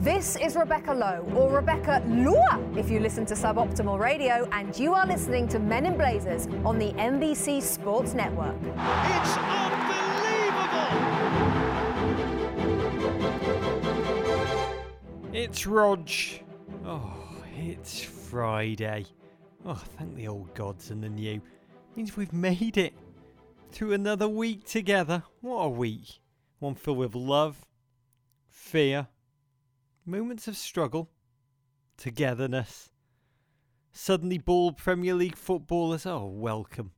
This is Rebecca Lowe, or Rebecca Lua if you listen to Suboptimal Radio, and you are listening to Men in Blazers on the NBC Sports Network. It's unbelievable! It's Rog. Oh, it's Friday. Oh, thank the old gods and the new. Means we've made it through another week together. What a week. One filled with love, fear, moments of struggle, togetherness. Suddenly bald Premier League footballers. Oh, welcome.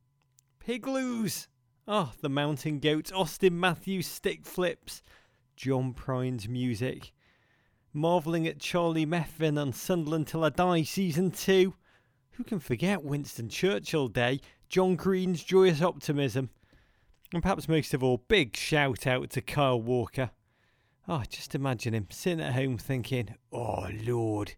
Pigloos. Oh, the mountain goats. Auston Matthews stick flips. John Prine's music. Marvelling at Charlie Methven and Sunderland Till I Die Season 2. Who can forget Winston Churchill Day, John Green's joyous optimism, and perhaps most of all, big shout out to Kyle Walker. Oh, just imagine him sitting at home thinking, oh Lord,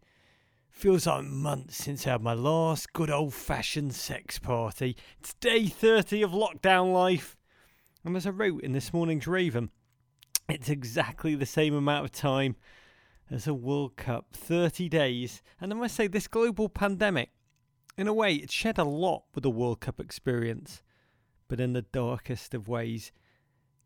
feels like months since I had my last good old fashioned sex party. It's day 30 of lockdown life. And as I wrote in this morning's Raven, it's exactly the same amount of time as a World Cup 30 days. And I must say, this global pandemic, in a way, it shed a lot with the World Cup experience but in the darkest of ways.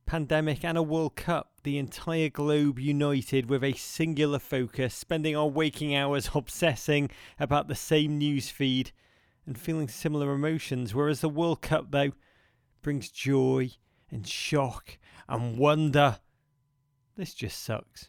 Pandemic and a World Cup, the entire globe united with a singular focus, spending our waking hours obsessing about the same news feed and feeling similar emotions, whereas the World Cup, though, brings joy and shock and wonder. This just sucks.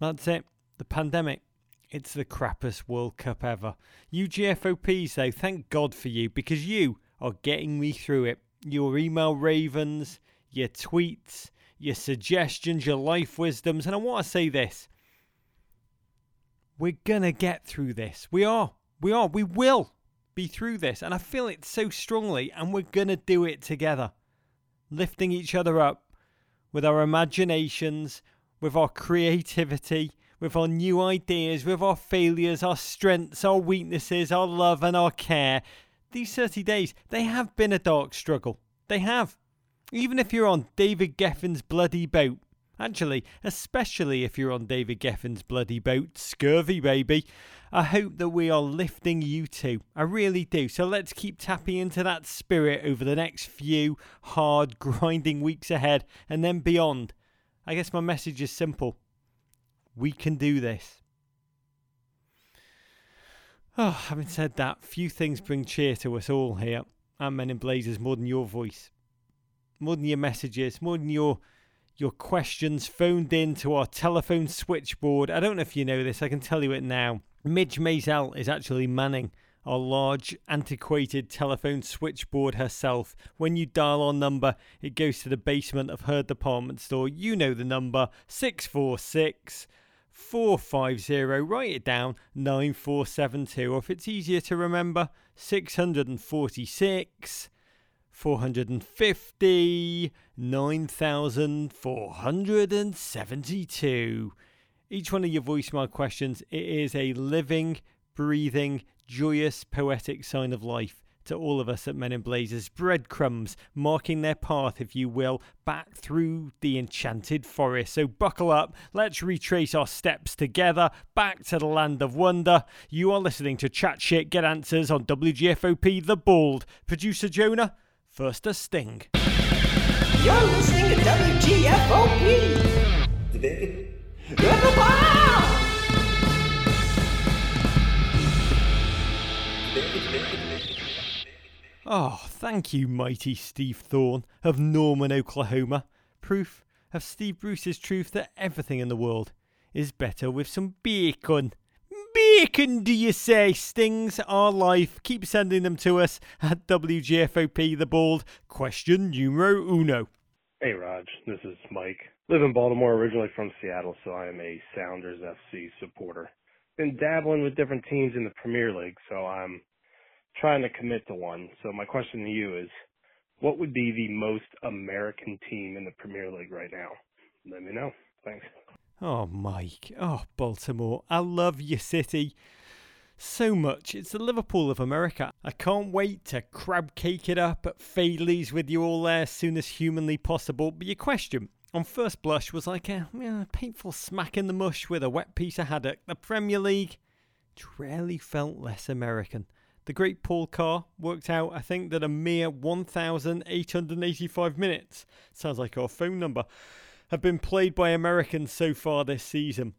That's it. The pandemic. It's the crappiest World Cup ever. You GFOPs, though, thank God for you because you are getting me through it your email ravens, your tweets, your suggestions, your life wisdoms. And I want to say this we're going to get through this. We are. We are. We will be through this. And I feel it so strongly. And we're going to do it together, lifting each other up with our imaginations, with our creativity, with our new ideas, with our failures, our strengths, our weaknesses, our love, and our care these 30 days, they have been a dark struggle. They have. Even if you're on David Geffen's bloody boat. Actually, especially if you're on David Geffen's bloody boat, scurvy baby. I hope that we are lifting you too. I really do. So let's keep tapping into that spirit over the next few hard, grinding weeks ahead and then beyond. I guess my message is simple we can do this. Oh, having said that, few things bring cheer to us all here at Men in Blazers more than your voice, more than your messages, more than your your questions phoned in to our telephone switchboard. I don't know if you know this, I can tell you it now. Midge Maisel is actually manning our large, antiquated telephone switchboard herself. When you dial our number, it goes to the basement of her department store. You know the number 646 450, write it down, 9472, or if it's easier to remember, 646 450 9472. Each one of your voicemail questions, it is a living, breathing, joyous, poetic sign of life to all of us at Men in Blazers, breadcrumbs marking their path, if you will, back through the enchanted forest. So buckle up, let's retrace our steps together back to the land of wonder. You are listening to Chat Shit Get Answers on WGFOP The Bald. Producer Jonah, first a sting. You're listening to WGFOP. Oh, ah, thank you, mighty Steve Thorne of Norman, Oklahoma. Proof of Steve Bruce's truth that everything in the world is better with some bacon. Bacon, do you say? Stings our life. Keep sending them to us at WGFOP The Bald. Question numero uno. Hey, Rog. This is Mike. Live in Baltimore, originally from Seattle, so I am a Sounders FC supporter. Been dabbling with different teams in the Premier League, so I'm trying to commit to one. So my question to you is, what would be the most American team in the Premier League right now? Let me know. Thanks. Oh, Mike. Oh, Baltimore. I love your city so much. It's the Liverpool of America. I can't wait to crab cake it up at Faidley's with you all there as soon as humanly possible. But your question, on first blush was like a you painful smack in the mush with a wet piece of haddock. The Premier League rarely felt less American. The great Paul Carr worked out, I think, that a mere 1,885 minutes, sounds like our phone number, have been played by Americans so far this season.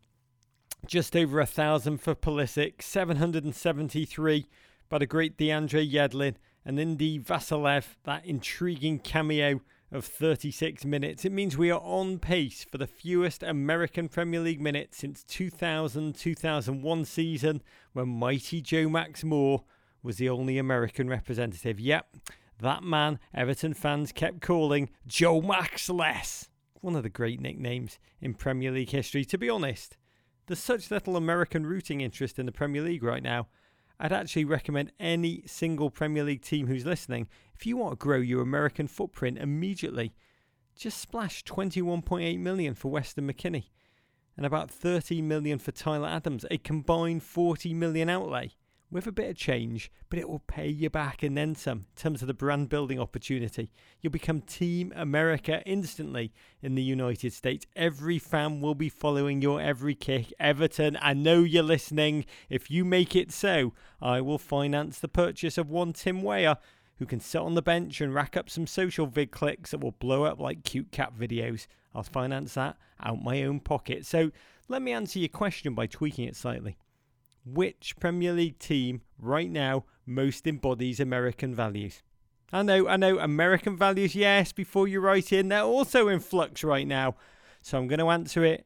Just over a thousand for Pulisic, 773 by the great DeAndre Yedlin and Indy Vassilev, that intriguing cameo of 36 minutes. It means we are on pace for the fewest American Premier League minutes since 2000 2001 season when mighty Joe Max Moore was the only American representative. Yep, that man Everton fans kept calling Joe Max Less. One of the great nicknames in Premier League history. To be honest, there's such little American rooting interest in the Premier League right now. I'd actually recommend any single Premier League team who's listening, if you want to grow your American footprint immediately, just splash 21.8 million for Weston McKennie and about 30 million for Tyler Adams, a combined 40 million outlay with a bit of change, but it will pay you back and then some in terms of the brand building opportunity. You'll become Team America instantly in the United States. Every fan will be following your every kick. Everton, I know you're listening. If you make it so, I will finance the purchase of one Tim Weah. Who can sit on the bench and rack up some social vid clicks that will blow up like cute cat videos? I'll finance that out my own pocket. So let me answer your question by tweaking it slightly which Premier League team right now most embodies American values? I know, I know, American values, yes, before you write in, they're also in flux right now. So I'm going to answer it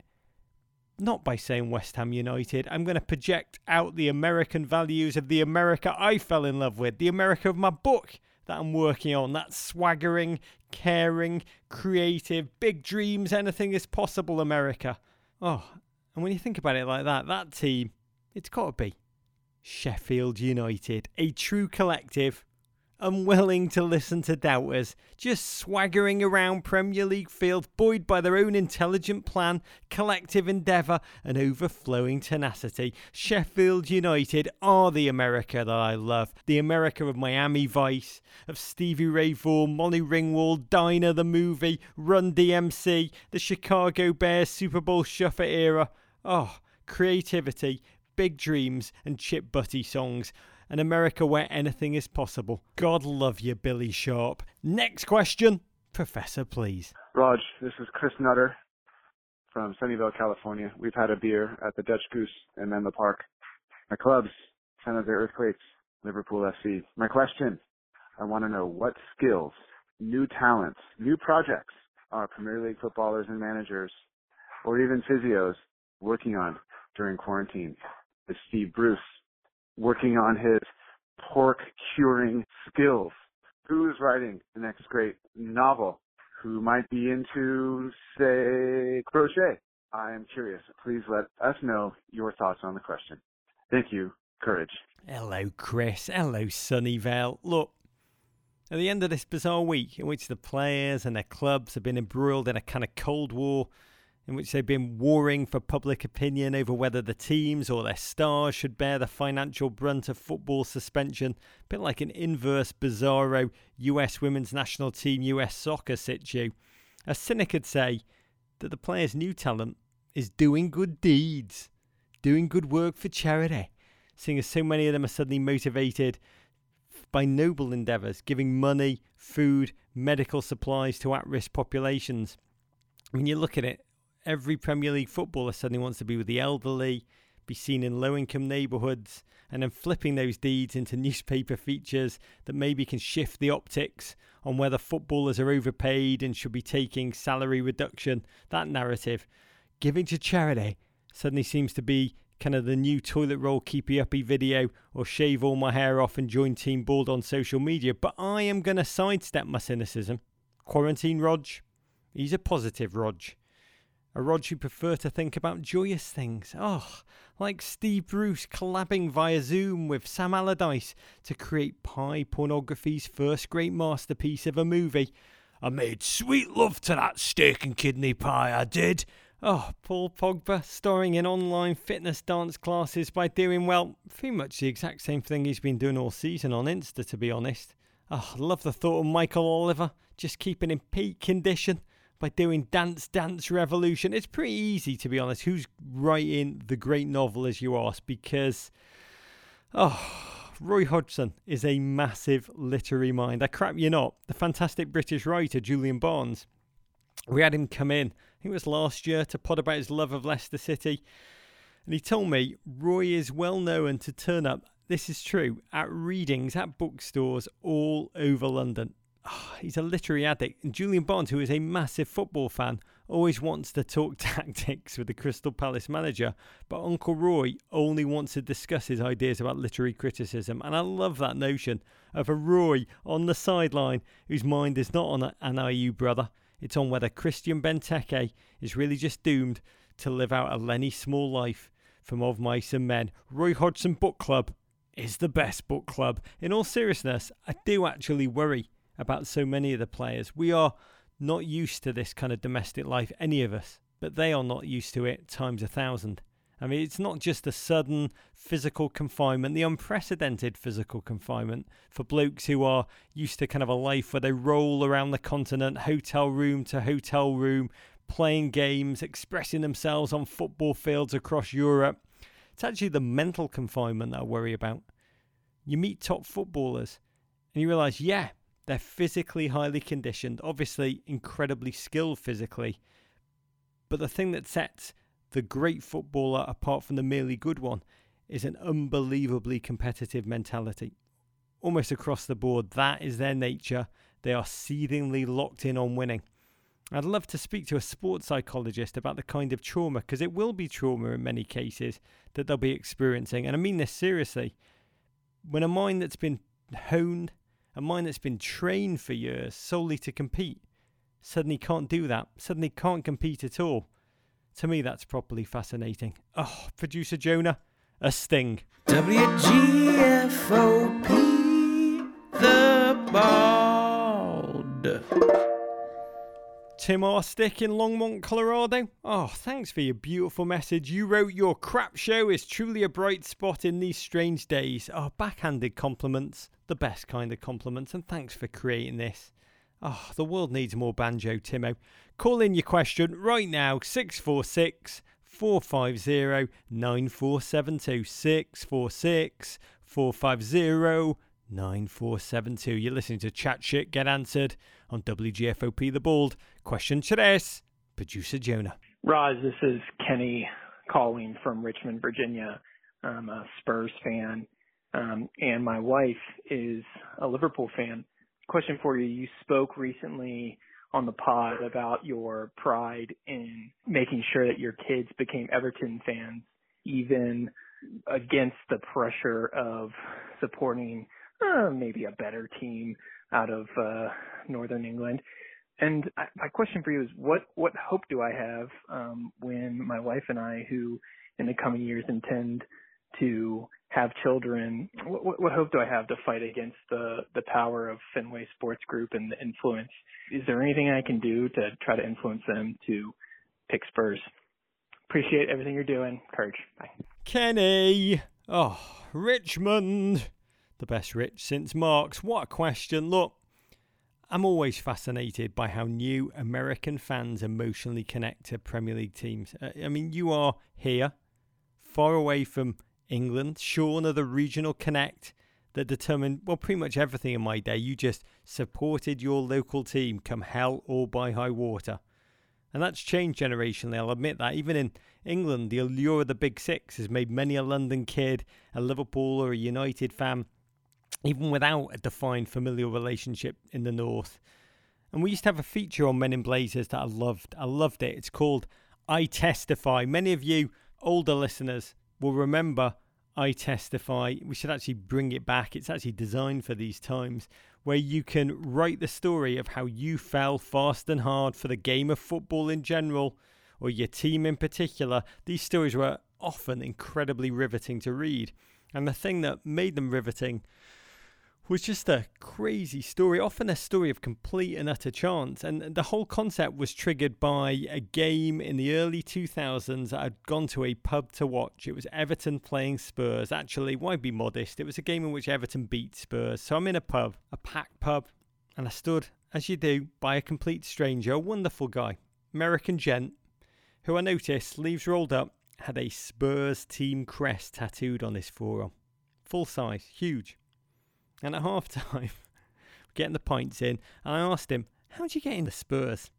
not by saying West Ham United. I'm going to project out the American values of the America I fell in love with, the America of my book that I'm working on. That swaggering, caring, creative, big dreams, anything is possible America. Oh, and when you think about it like that, that team it's got to be Sheffield United, a true collective, unwilling to listen to doubters, just swaggering around Premier League field, buoyed by their own intelligent plan, collective endeavour, and overflowing tenacity. Sheffield United are the America that I love, the America of Miami Vice, of Stevie Ray Vaughan, Molly Ringwald, Diner the movie, Run DMC, the Chicago Bears Super Bowl Shuffle era. Oh, creativity, big dreams, and chip butty songs. An America where anything is possible. God love you, Billy Sharp. Next question. Professor, please. Rog, this is Chris Nutter from Sunnyvale, California. We've had a beer at the Dutch Goose and then the Park. My clubs, San Jose Earthquakes, Liverpool FC. My question, I want to know what skills, new talents, new projects are Premier League footballers and managers, or even physios, working on during quarantine? Is Steve Bruce working on his pork curing skills. Who is writing the next great novel? Who might be into, say, crochet? I am curious. Please let us know your thoughts on the question. Thank you. Courage. Hello, Chris. Hello, Sunnyvale. Look, at the end of this bizarre week in which the players and their clubs have been embroiled in a kind of Cold War in which they've been warring for public opinion over whether the teams or their stars should bear the financial brunt of football suspension, a bit like an inverse bizarro US women's national team US soccer situ. A cynic could say that the players' new talent is doing good deeds, doing good work for charity, seeing as so many of them are suddenly motivated by noble endeavours, giving money, food, medical supplies to at risk populations. When you look at it, every Premier League footballer suddenly wants to be with the elderly, be seen in low income neighbourhoods, and then flipping those deeds into newspaper features that maybe can shift the optics on whether footballers are overpaid and should be taking salary reduction. That narrative, giving to charity, suddenly seems to be kind of the new toilet roll keepy uppy video or shave all my hair off and join Team Bald on social media. But I am going to sidestep my cynicism. Quarantine Rog, he's a positive Rog. A Rog who prefer to think about joyous things. Oh, like Steve Bruce collabing via Zoom with Sam Allardyce to create Pie Pornography's first great masterpiece of a movie. I made sweet love to that steak and kidney pie, I did. Oh, Paul Pogba starring in online fitness dance classes by doing, well, pretty much the exact same thing he's been doing all season on Insta, to be honest. Oh, love the thought of Michael Oliver just keeping in peak condition by doing Dance Dance Revolution. It's pretty easy, to be honest, who's writing the great novel, as you ask, because, oh, Roy Hodgson is a massive literary mind. I crap you not. The fantastic British writer Julian Barnes, we had him come in, I think it was last year, to pod about his love of Leicester City. And he told me Roy is well known to turn up, this is true, at readings at bookstores all over London. Oh, he's a literary addict. And Julian Barnes, who is a massive football fan, always wants to talk tactics with the Crystal Palace manager. But Uncle Roy only wants to discuss his ideas about literary criticism. And I love that notion of a Roy on the sideline whose mind is not on an IU brother. It's on whether Christian Benteke is really just doomed to live out a Lennie Small life from Of Mice and Men. Roy Hodgson Book Club is the best book club. In all seriousness, I do actually worry about so many of the players. We are not used to this kind of domestic life, any of us, but they are not used to it times a thousand. I mean, it's not just the sudden physical confinement, the unprecedented physical confinement for blokes who are used to kind of a life where they roll around the continent, hotel room to hotel room, playing games, expressing themselves on football fields across Europe. It's actually the mental confinement that I worry about. You meet top footballers and you realise, yeah, they're physically highly conditioned, obviously incredibly skilled physically. But the thing that sets the great footballer apart from the merely good one is an unbelievably competitive mentality. Almost across the board, that is their nature. They are seethingly locked in on winning. I'd love to speak to a sports psychologist about the kind of trauma, because it will be trauma in many cases that they'll be experiencing. And I mean this seriously. When a mind that's been honed, a mind that's been trained for years solely to compete, suddenly can't do that, suddenly can't compete at all. To me, that's properly fascinating. Oh, producer Jonah, a sting. WGFOP, the bald. Tim Stick in Longmont, Colorado. Oh, thanks for your beautiful message. You wrote your crap show is truly a bright spot in these strange days. Oh, backhanded compliments, the best kind of compliments, and thanks for creating this. Oh, the world needs more banjo, Timo. Call in your question right now 646 450 9472. 646 450 9472. You're listening to Chat Shit Get Answered on WGFOP The Bald. Question today's producer Jonah. Roz, this is Kenny calling from Richmond, Virginia. I'm a Spurs fan, um, and my wife is a Liverpool fan. Question for you. You spoke recently on the pod about your pride in making sure that your kids became Everton fans, even against the pressure of supporting uh, maybe a better team out of uh, Northern England. And my question for you is, what what hope do I have um, when my wife and I, who in the coming years intend to have children, what, what hope do I have to fight against the the power of Fenway Sports Group and the influence? Is there anything I can do to try to influence them to pick Spurs? Appreciate everything you're doing, Courage. Bye. Kenny, oh Richmond, the best rich since Marks. What a question! Look, I'm always fascinated by how new American fans emotionally connect to Premier League teams. Uh, I mean, you are here, far away from England, shorn of the regional connect that determined, well, pretty much everything in my day. You just supported your local team come hell or by high water. And that's changed generationally, I'll admit that. Even in England, the allure of the Big Six has made many a London kid, a Liverpool or a United fan even without a defined familial relationship in the north. And we used to have a feature on Men in Blazers that I loved. I loved it. It's called I Testify. Many of you older listeners will remember I Testify. We should actually bring it back. It's actually designed for these times where you can write the story of how you fell fast and hard for the game of football in general or your team in particular. These stories were often incredibly riveting to read. And the thing that made them riveting was just a crazy story, often a story of complete and utter chance. And the whole concept was triggered by a game in the early 2000s I'd gone to a pub to watch. It was Everton playing Spurs. Actually, why be modest? It was a game in which Everton beat Spurs. So I'm in a pub, a packed pub, and I stood as you do, by a complete stranger, a wonderful guy, American gent, who I noticed, sleeves rolled up, had a Spurs team crest tattooed on his forearm. Full size, huge. And at half time, getting the points in, and I asked him, How'd you get in the Spurs?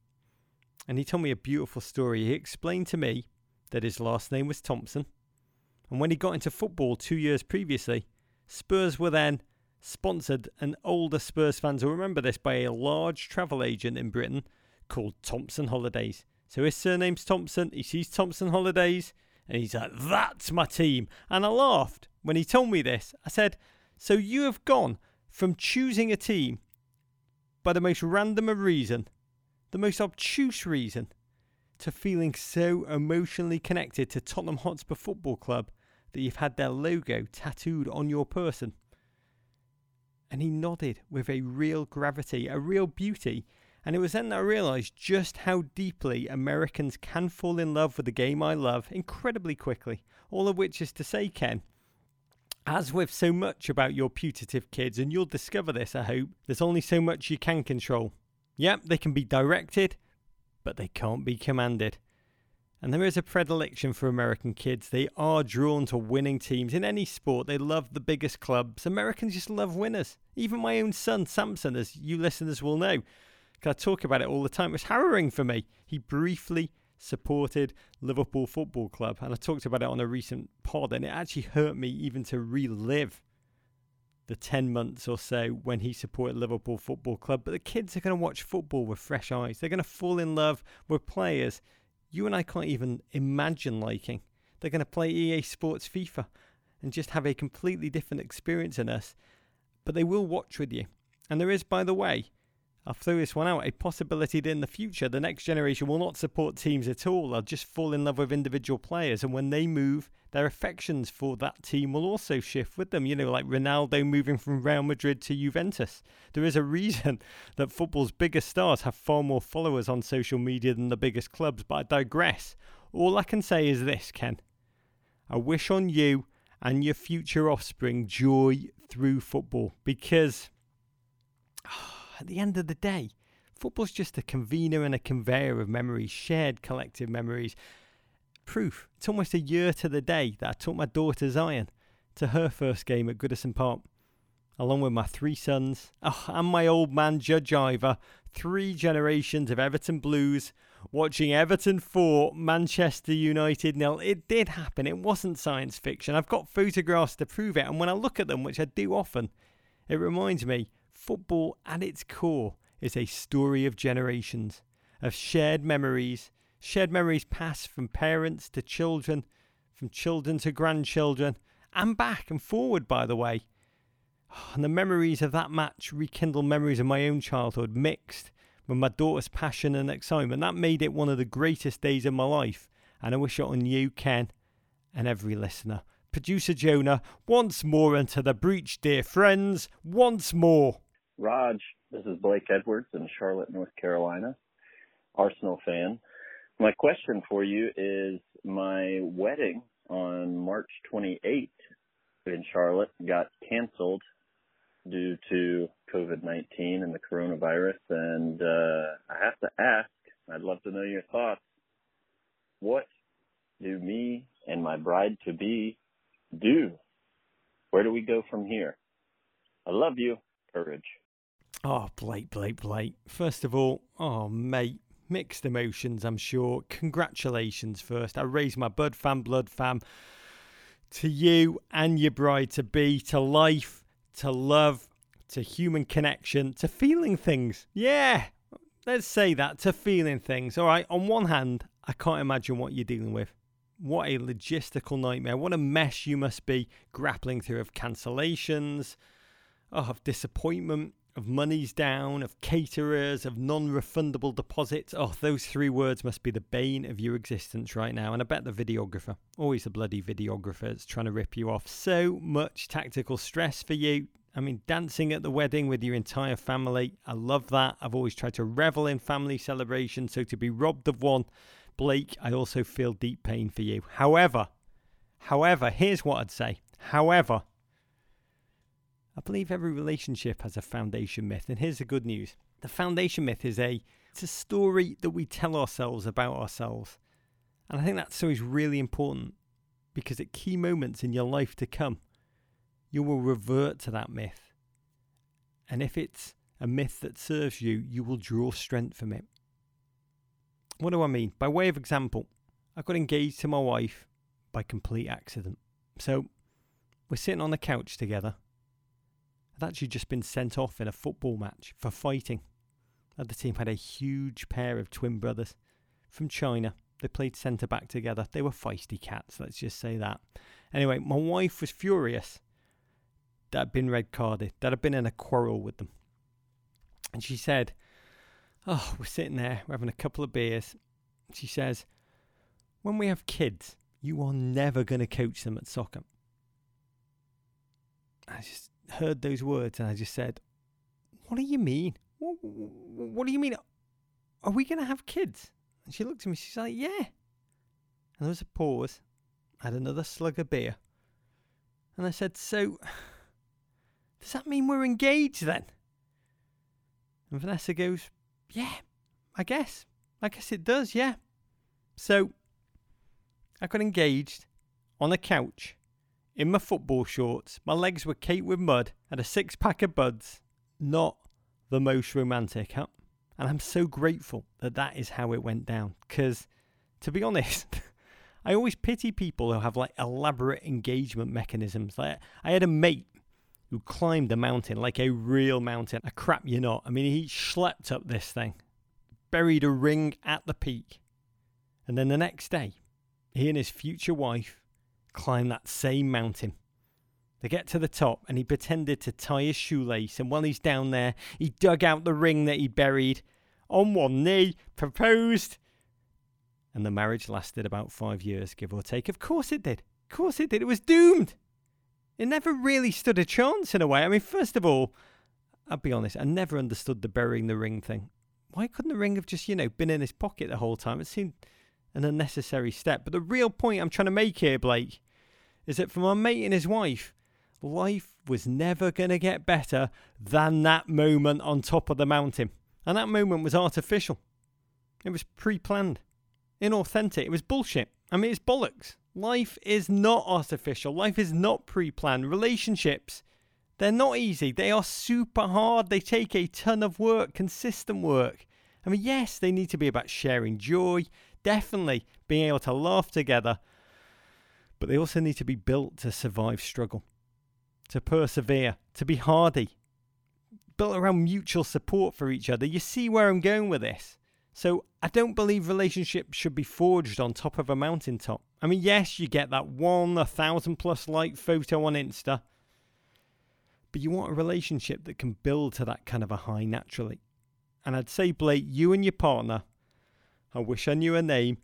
And he told me a beautiful story. He explained to me that his last name was Thompson. And when he got into football two years previously, Spurs were then sponsored, and older Spurs fans will remember this, by a large travel agent in Britain called Thompson Holidays. So his surname's Thompson. He sees Thompson Holidays, and he's like, That's my team. And I laughed when he told me this. I said, So you have gone from choosing a team by the most random of reason, the most obtuse reason, to feeling so emotionally connected to Tottenham Hotspur Football Club that you've had their logo tattooed on your person. And he nodded with a real gravity, a real beauty. And it was then that I realised just how deeply Americans can fall in love with the game I love incredibly quickly. All of which is to say, Ken, as with so much about your putative kids, and you'll discover this, I hope, there's only so much you can control. Yep, they can be directed, but they can't be commanded. And there is a predilection for American kids. They are drawn to winning teams in any sport. They love the biggest clubs. Americans just love winners. Even my own son, Samson, as you listeners will know, because I talk about it all the time. It was harrowing for me. He briefly supported Liverpool Football Club, and I talked about it on a recent pod, and it actually hurt me even to relive the 10 months or so when he supported Liverpool Football Club. But the kids are going to watch football with fresh eyes. They're going to fall in love with players you and I can't even imagine liking. They're going to play EA Sports FIFA and just have a completely different experience in us. But they will watch with you. And there is, by the way, I'll throw this one out. A possibility that in the future, the next generation will not support teams at all. They'll just fall in love with individual players. And when they move, their affections for that team will also shift with them. You know, like Ronaldo moving from Real Madrid to Juventus. There is a reason that football's biggest stars have far more followers on social media than the biggest clubs. But I digress. All I can say is this, Ken. I wish on you and your future offspring joy through football because at the end of the day, football's just a convener and a conveyor of memories, shared collective memories. Proof, it's almost a year to the day that I took my daughter Zion to her first game at Goodison Park, along with my three sons oh, and my old man Judge Ivor, three generations of Everton Blues, watching Everton 4, Manchester United nil. It did happen, it wasn't science fiction. I've got photographs to prove it, and when I look at them, which I do often, it reminds me football at its core is a story of generations, of shared memories, shared memories passed from parents to children, from children to grandchildren, and back and forward, by the way. Ah, and the memories of that match rekindle memories of my own childhood, mixed with my daughter's passion and excitement. That made it one of the greatest days of my life. And I wish it on you, Ken, and every listener. Producer Jonah, once more into the breach, dear friends, once more. Rog, this is Blake Edwards in Charlotte, North Carolina, Arsenal fan. My question for you is my wedding on March 28th in Charlotte got canceled due to COVID-19 and the coronavirus. And uh, I have to ask, I'd love to know your thoughts. What do me and my bride to be do? Where do we go from here? I love you. Courage. Oh, Blake, Blake, Blake. First of all, oh, mate, mixed emotions, I'm sure. Congratulations first. I raise my Bud fam, blood fam to you and your bride to be, to life, to love, to human connection, to feeling things. Yeah, let's say that, to feeling things. All right, on one hand, I can't imagine what you're dealing with. What a logistical nightmare. What a mess you must be grappling through of cancellations, of disappointment, of monies down, of caterers, of non refundable deposits. Oh, those three words must be the bane of your existence right now. And I bet the videographer, always a bloody videographer, is trying to rip you off. So much tactical stress for you. I mean, dancing at the wedding with your entire family. I love that. I've always tried to revel in family celebrations. So to be robbed of one, Blake, I also feel deep pain for you. However, however, here's what I'd say. However, I believe every relationship has a foundation myth, and here's the good news The foundation myth is a it's a story that we tell ourselves about ourselves. And I think that story is really important because at key moments in your life to come, you will revert to that myth. And if it's a myth that serves you, you will draw strength from it. What do I mean? By way of example, I got engaged to my wife by complete accident. So we're sitting on the couch together. I'd actually just been sent off in a football match for fighting. The other team had a huge pair of twin brothers from China. They played centre back together. They were feisty cats, let's just say that. Anyway, my wife was furious that I'd been red carded, that I'd been in a quarrel with them. And she said, Oh, we're sitting there, we're having a couple of beers. She says, When we have kids, you are never going to coach them at soccer. I just heard those words and I just said, What do you mean? What, what do you mean? Are we going to have kids? And she looked at me, she's like, Yeah. And there was a pause. I had another slug of beer. And I said, So, does that mean we're engaged then? And Vanessa goes, Yeah, I guess. I guess it does, yeah. So, I got engaged on a couch in my football shorts. My legs were caked with mud, and a six pack of buds. Not the most romantic, huh? And I'm so grateful that that is how it went down. Because, to be honest, I always pity people who have like elaborate engagement mechanisms. Like, I had a mate who climbed a mountain like a real mountain. A crap you're not. I mean, he schlepped up this thing, buried a ring at the peak. And then the next day, he and his future wife climb that same mountain. They get to the top and he pretended to tie his shoelace. And while he's down there, he dug out the ring that he buried on one knee, proposed. And the marriage lasted about five years, give or take. Of course it did. Of course it did. It was doomed. It never really stood a chance in a way. I mean, first of all, I'll be honest, I never understood the burying the ring thing. Why couldn't the ring have just, you know, been in his pocket the whole time? It seemed an unnecessary step. But the real point I'm trying to make here, Blake, is that for my mate and his wife, life was never going to get better than that moment on top of the mountain. And that moment was artificial. It was pre planned, inauthentic. It was bullshit. I mean, it's bollocks. Life is not artificial. Life is not pre planned. Relationships, they're not easy. They are super hard. They take a ton of work, consistent work. I mean, yes, they need to be about sharing joy, definitely being able to laugh together, but they also need to be built to survive struggle, to persevere, to be hardy, built around mutual support for each other. You see where I'm going with this. So I don't believe relationships should be forged on top of a mountaintop. I mean, yes, you get that one, a thousand plus like photo on Insta, but you want a relationship that can build to that kind of a high naturally. And I'd say, Blake, you and your partner I wish I knew her name.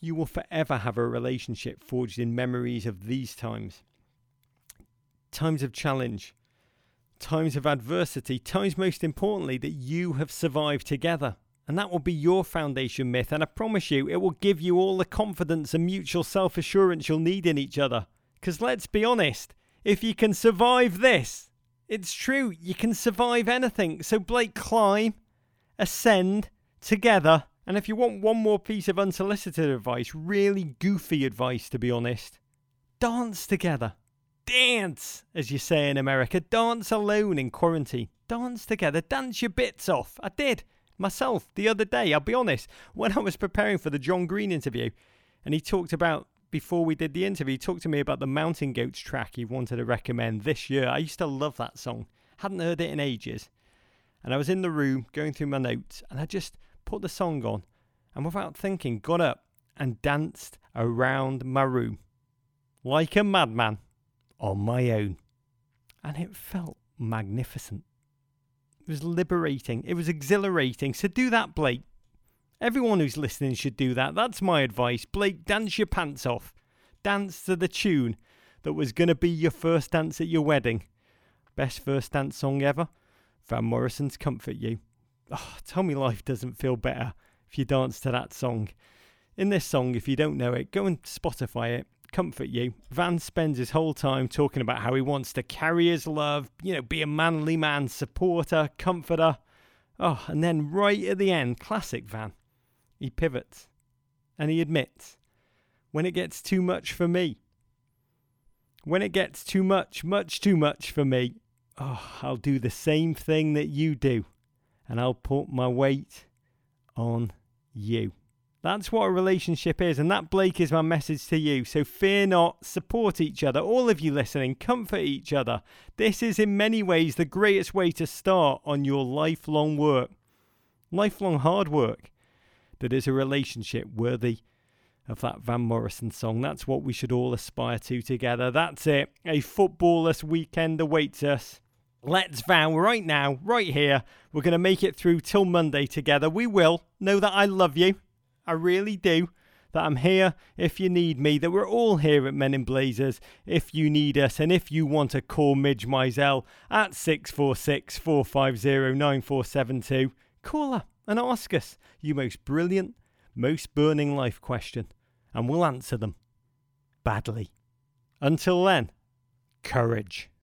You will forever have a relationship forged in memories of these times. Times of challenge, times of adversity, times most importantly that you have survived together. And that will be your foundation myth. And I promise you, it will give you all the confidence and mutual self assurance you'll need in each other. Because let's be honest, if you can survive this, it's true, you can survive anything. So, Blake, climb, ascend together and if you want one more piece of unsolicited advice, really goofy advice to be honest, dance together. Dance, as you say in America. Dance alone in quarantine. Dance together. Dance your bits off. I did myself the other day. I'll be honest. When I was preparing for the John Green interview, and he talked about before we did the interview, he talked to me about the Mountain Goats track he wanted to recommend this year. I used to love that song. Hadn't heard it in ages. And I was in the room going through my notes, and I just put the song on, and without thinking, got up and danced around my room like a madman on my own. And it felt magnificent. It was liberating. It was exhilarating. So do that, Blake. Everyone who's listening should do that. That's my advice. Blake, dance your pants off. Dance to the tune that was going to be your first dance at your wedding. Best first dance song ever? Van Morrison's Comfort You. Oh, tell me life doesn't feel better if you dance to that song. In this song, if you don't know it, go and Spotify it. Comfort you. Van spends his whole time talking about how he wants to carry his love, you know, be a manly man, supporter, comforter. Oh, and then right at the end, classic Van, he pivots and he admits when it gets too much for me. When it gets too much, much too much for me, oh, I'll do the same thing that you do and I'll put my weight on you. That's what a relationship is, and that, Blake, is my message to you. So fear not, support each other. All of you listening, comfort each other. This is, in many ways, the greatest way to start on your lifelong work, lifelong hard work that is a relationship worthy of that Van Morrison song. That's what we should all aspire to together. That's it. A footballless weekend awaits us. Let's vow right now, right here, we're going to make it through till Monday together. We will. Know that I love you. I really do. That I'm here if you need me, that we're all here at Men in Blazers if you need us, and if you want to call Midge Maisel at 646 450 9472, call her and ask us your most brilliant, most burning life question, and we'll answer them badly. Until then, courage.